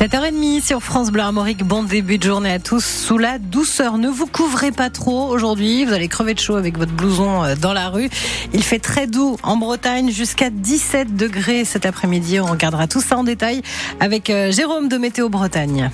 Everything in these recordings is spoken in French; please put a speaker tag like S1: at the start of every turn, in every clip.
S1: 7h30 sur France Bleu Armorique. Bon début de journée à tous sous la douceur. Ne vous couvrez pas trop aujourd'hui. Vous allez crever de chaud avec votre blouson euh, dans la rue. Il fait très doux en Bretagne jusqu'à 17 degrés cet après-midi. On regardera tout ça en détail avec euh, Jérôme de Météo Bretagne.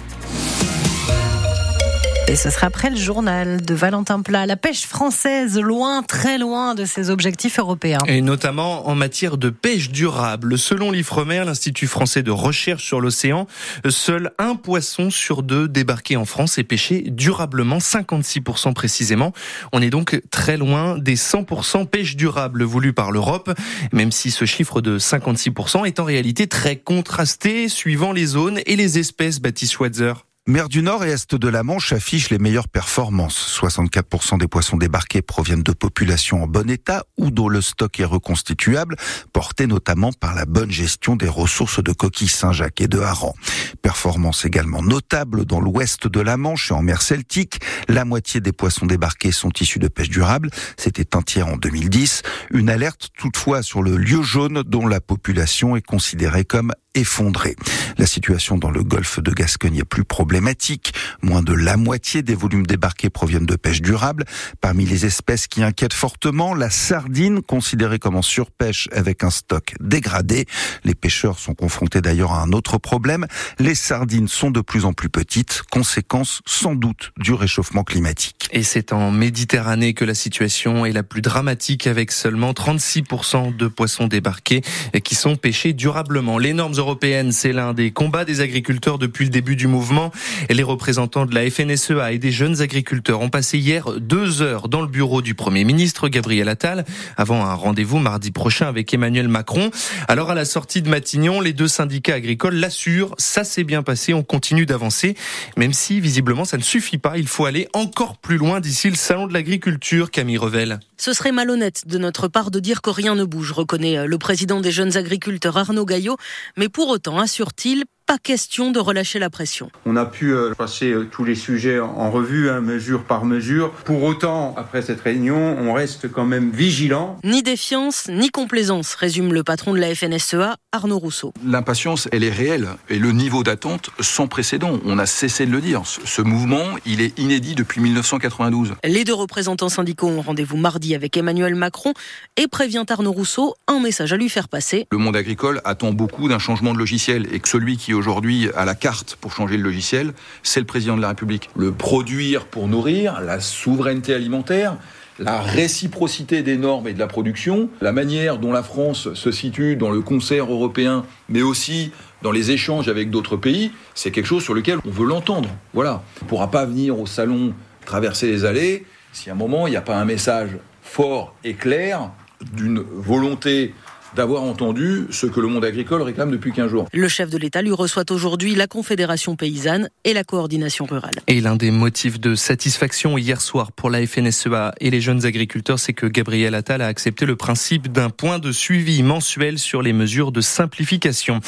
S1: Et ce sera après le journal de Valentin Plat. La pêche française, loin, très loin de ses objectifs européens.
S2: Et notamment en matière de pêche durable. Selon l'IFREMER, l'Institut français de recherche sur l'océan, seul un poisson sur deux débarqué en France est pêché durablement, 56% précisément. On est donc très loin des 100% pêche durable voulus par l'Europe, même si ce chiffre de 56% est en réalité très contrasté suivant les zones et les espèces, Baptiste Schweitzer.
S3: Mer du Nord et Est de la Manche affichent les meilleures performances. 64% des poissons débarqués proviennent de populations en bon état ou dont le stock est reconstituable, porté notamment par la bonne gestion des ressources de coquilles Saint-Jacques et de harengs. Performance également notable dans l'ouest de la Manche et en mer Celtique. La moitié des poissons débarqués sont issus de pêche durable. C'était un tiers en 2010. Une alerte toutefois sur le lieu jaune dont la population est considérée comme effondrée. La situation dans le golfe de Gascogne est plus problématique. Moins de la moitié des volumes débarqués proviennent de pêche durable. Parmi les espèces qui inquiètent fortement, la sardine, considérée comme en surpêche avec un stock dégradé. Les pêcheurs sont confrontés d'ailleurs à un autre problème. Les sardines sont de plus en plus petites, conséquence sans doute du réchauffement climatique.
S2: Et c'est en Méditerranée que la situation est la plus dramatique avec seulement 36% de poissons débarqués qui sont pêchés durablement. Les normes européennes, c'est l'un des combats des agriculteurs depuis le début du mouvement. Les représentants de la FNSEA et des jeunes agriculteurs ont passé hier deux heures dans le bureau du Premier ministre Gabriel Attal avant un rendez-vous mardi prochain avec Emmanuel Macron. Alors à la sortie de Matignon, les deux syndicats agricoles l'assurent, ça s'est bien passé, on continue d'avancer, même si visiblement ça ne suffit pas, il faut aller encore plus loin d'ici le salon de l'agriculture, Camille Revel.
S4: Ce serait malhonnête de notre part de dire que rien ne bouge, reconnaît le président des jeunes agriculteurs Arnaud Gaillot, mais autant, assure-t-il, pas question de relâcher la pression.
S5: On a pu euh, passer euh, tous les sujets en revue, hein, mesure par mesure. Pour autant, après cette réunion, on reste quand même vigilant.
S4: Ni défiance, ni complaisance, résume le patron de la FNSEA, Arnaud Rousseau.
S6: L'impatience, elle est réelle et le niveau d'attente sans précédent. On a cessé de le dire. Ce mouvement, il est inédit depuis 1992.
S4: Les deux représentants syndicaux ont rendez-vous mardi avec Emmanuel Macron et prévient Arnaud Rousseau un message à lui faire passer.
S6: Le monde agricole attend beaucoup d'un changement de logiciel et que celui qui aujourd'hui à la carte pour changer le logiciel, c'est le président de la République. Le produire pour nourrir, la souveraineté alimentaire, la réciprocité des normes et de la production, la manière dont la France se situe dans le concert européen, mais aussi dans les échanges avec d'autres pays, c'est quelque chose sur lequel on veut l'entendre. Voilà. On ne pourra pas venir au salon traverser les allées si à un moment il n'y a pas un message fort et clair d'une volonté d'avoir entendu ce que le monde agricole réclame depuis 15 jours.
S4: Le chef de l'État lui reçoit aujourd'hui la Confédération paysanne et la coordination rurale.
S2: Et l'un des motifs de satisfaction hier soir pour la FNSEA et les jeunes agriculteurs, c'est que Gabriel Attal a accepté le principe d'un point de suivi mensuel sur les mesures de simplification.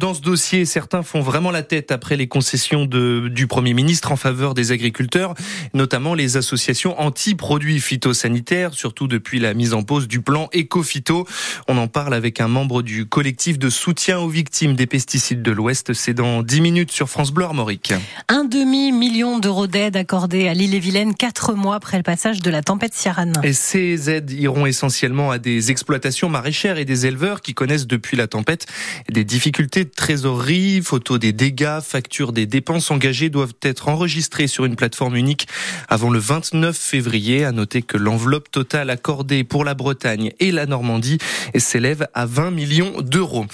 S2: Dans ce dossier, certains font vraiment la tête après les concessions de, du Premier ministre en faveur des agriculteurs, notamment les associations anti-produits phytosanitaires, surtout depuis la mise en pause du plan Ecofito. On en parle avec un membre du collectif de soutien aux victimes des pesticides de l'Ouest. C'est dans 10 minutes sur France Bleu Armorique.
S1: Un demi-million d'euros d'aide accordés à l'île-et-Vilaine quatre mois après le passage de la tempête Ciaran.
S2: Et ces aides iront essentiellement à des exploitations maraîchères et des éleveurs qui connaissent depuis la tempête des difficultés de trésorerie, photos des dégâts, factures des dépenses engagées doivent être enregistrées sur une plateforme unique avant le 29 février. À noter que l'enveloppe totale accordée pour la Bretagne et la Normandie s'élève à 20 millions d'euros.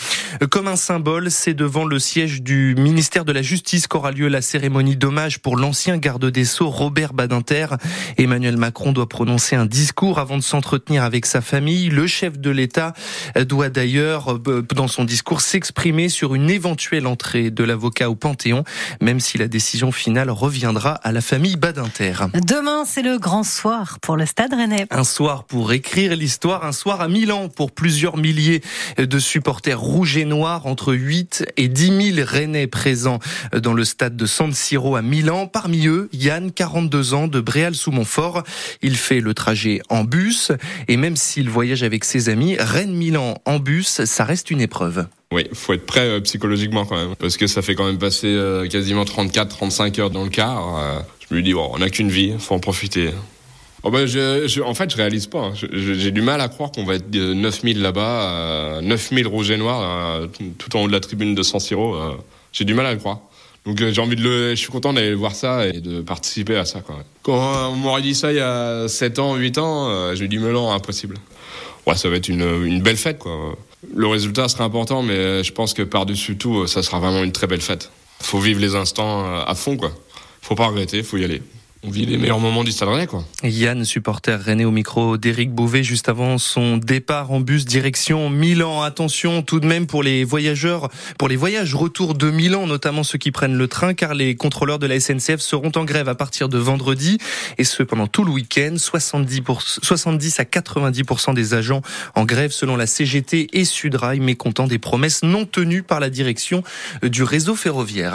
S2: Comme un symbole, c'est devant le siège du ministère de la Justice qu'aura lieu la cérémonie d'hommage pour l'ancien garde des Sceaux Robert Badinter. Emmanuel Macron doit prononcer un discours avant de s'entretenir avec sa famille. Le chef de l'État doit d'ailleurs, euh, dans son discours, s'exprimer sur une éventuelle entrée de l'avocat au Panthéon, même si la décision finale reviendra à la famille Badinter.
S1: Demain, c'est le grand soir pour le Stade Rennais.
S2: Un soir pour écrire l'histoire, un soir à Milan pour plusieurs milliers de supporters rouges et noirs, entre 8 et 10 000 Rennais présents dans le stade de San Siro à Milan. Parmi eux, Yann, 42 ans, de Bréal-sous-Montfort. Il fait le trajet en bus et même s'il voyage avec ses amis, Rennes-Milan en bus, ça reste une épreuve.
S7: Oui, faut être prêt psychologiquement quand même, parce que ça fait quand même passer quasiment 34-35 heures dans le car. je me dis, on n'a qu'une vie, faut en profiter. Oh ben en fait, je réalise pas. Hein. J'ai du mal à croire qu'on va être 9000 là-bas, 9000 rouges et noirs, tout en haut de la tribune de San Siro. J'ai du mal à le croire. Donc j'ai envie de le, je suis content d'aller voir ça et de participer à ça quand. Quand on m'aurait dit ça il y a 7 ans, 8 ans, me dis mais non, impossible. Ouais, ça va être une, une belle fête quoi. Le résultat sera important, mais je pense que par-dessus tout, ça sera vraiment une très belle fête. Faut vivre les instants à fond quoi. Faut pas regretter, faut y aller on vit les meilleurs moments du Stade Rennais, quoi.
S2: Yann, supporter René au micro d'Éric Bouvet, juste avant son départ en bus direction Milan. Attention tout de même pour les voyageurs, pour les voyages retour de Milan, notamment ceux qui prennent le train, car les contrôleurs de la SNCF seront en grève à partir de vendredi, et ce pendant tout le week-end. 70, pour, 70 à 90% des agents en grève selon la CGT et Sudrail, mécontents des promesses non tenues par la direction du réseau ferroviaire.